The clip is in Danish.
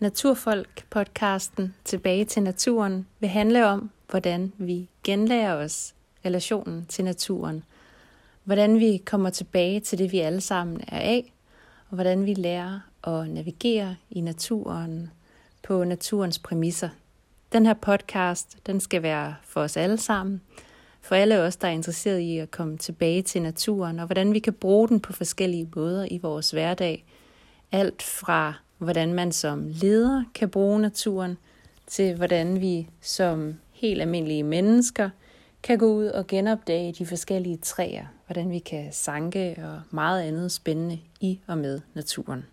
Naturfolk-podcasten Tilbage til naturen vil handle om, hvordan vi genlærer os relationen til naturen. Hvordan vi kommer tilbage til det, vi alle sammen er af, og hvordan vi lærer at navigere i naturen på naturens præmisser. Den her podcast, den skal være for os alle sammen, for alle os, der er interesseret i at komme tilbage til naturen, og hvordan vi kan bruge den på forskellige måder i vores hverdag. Alt fra hvordan man som leder kan bruge naturen, til hvordan vi som helt almindelige mennesker kan gå ud og genopdage de forskellige træer, hvordan vi kan sanke og meget andet spændende i og med naturen.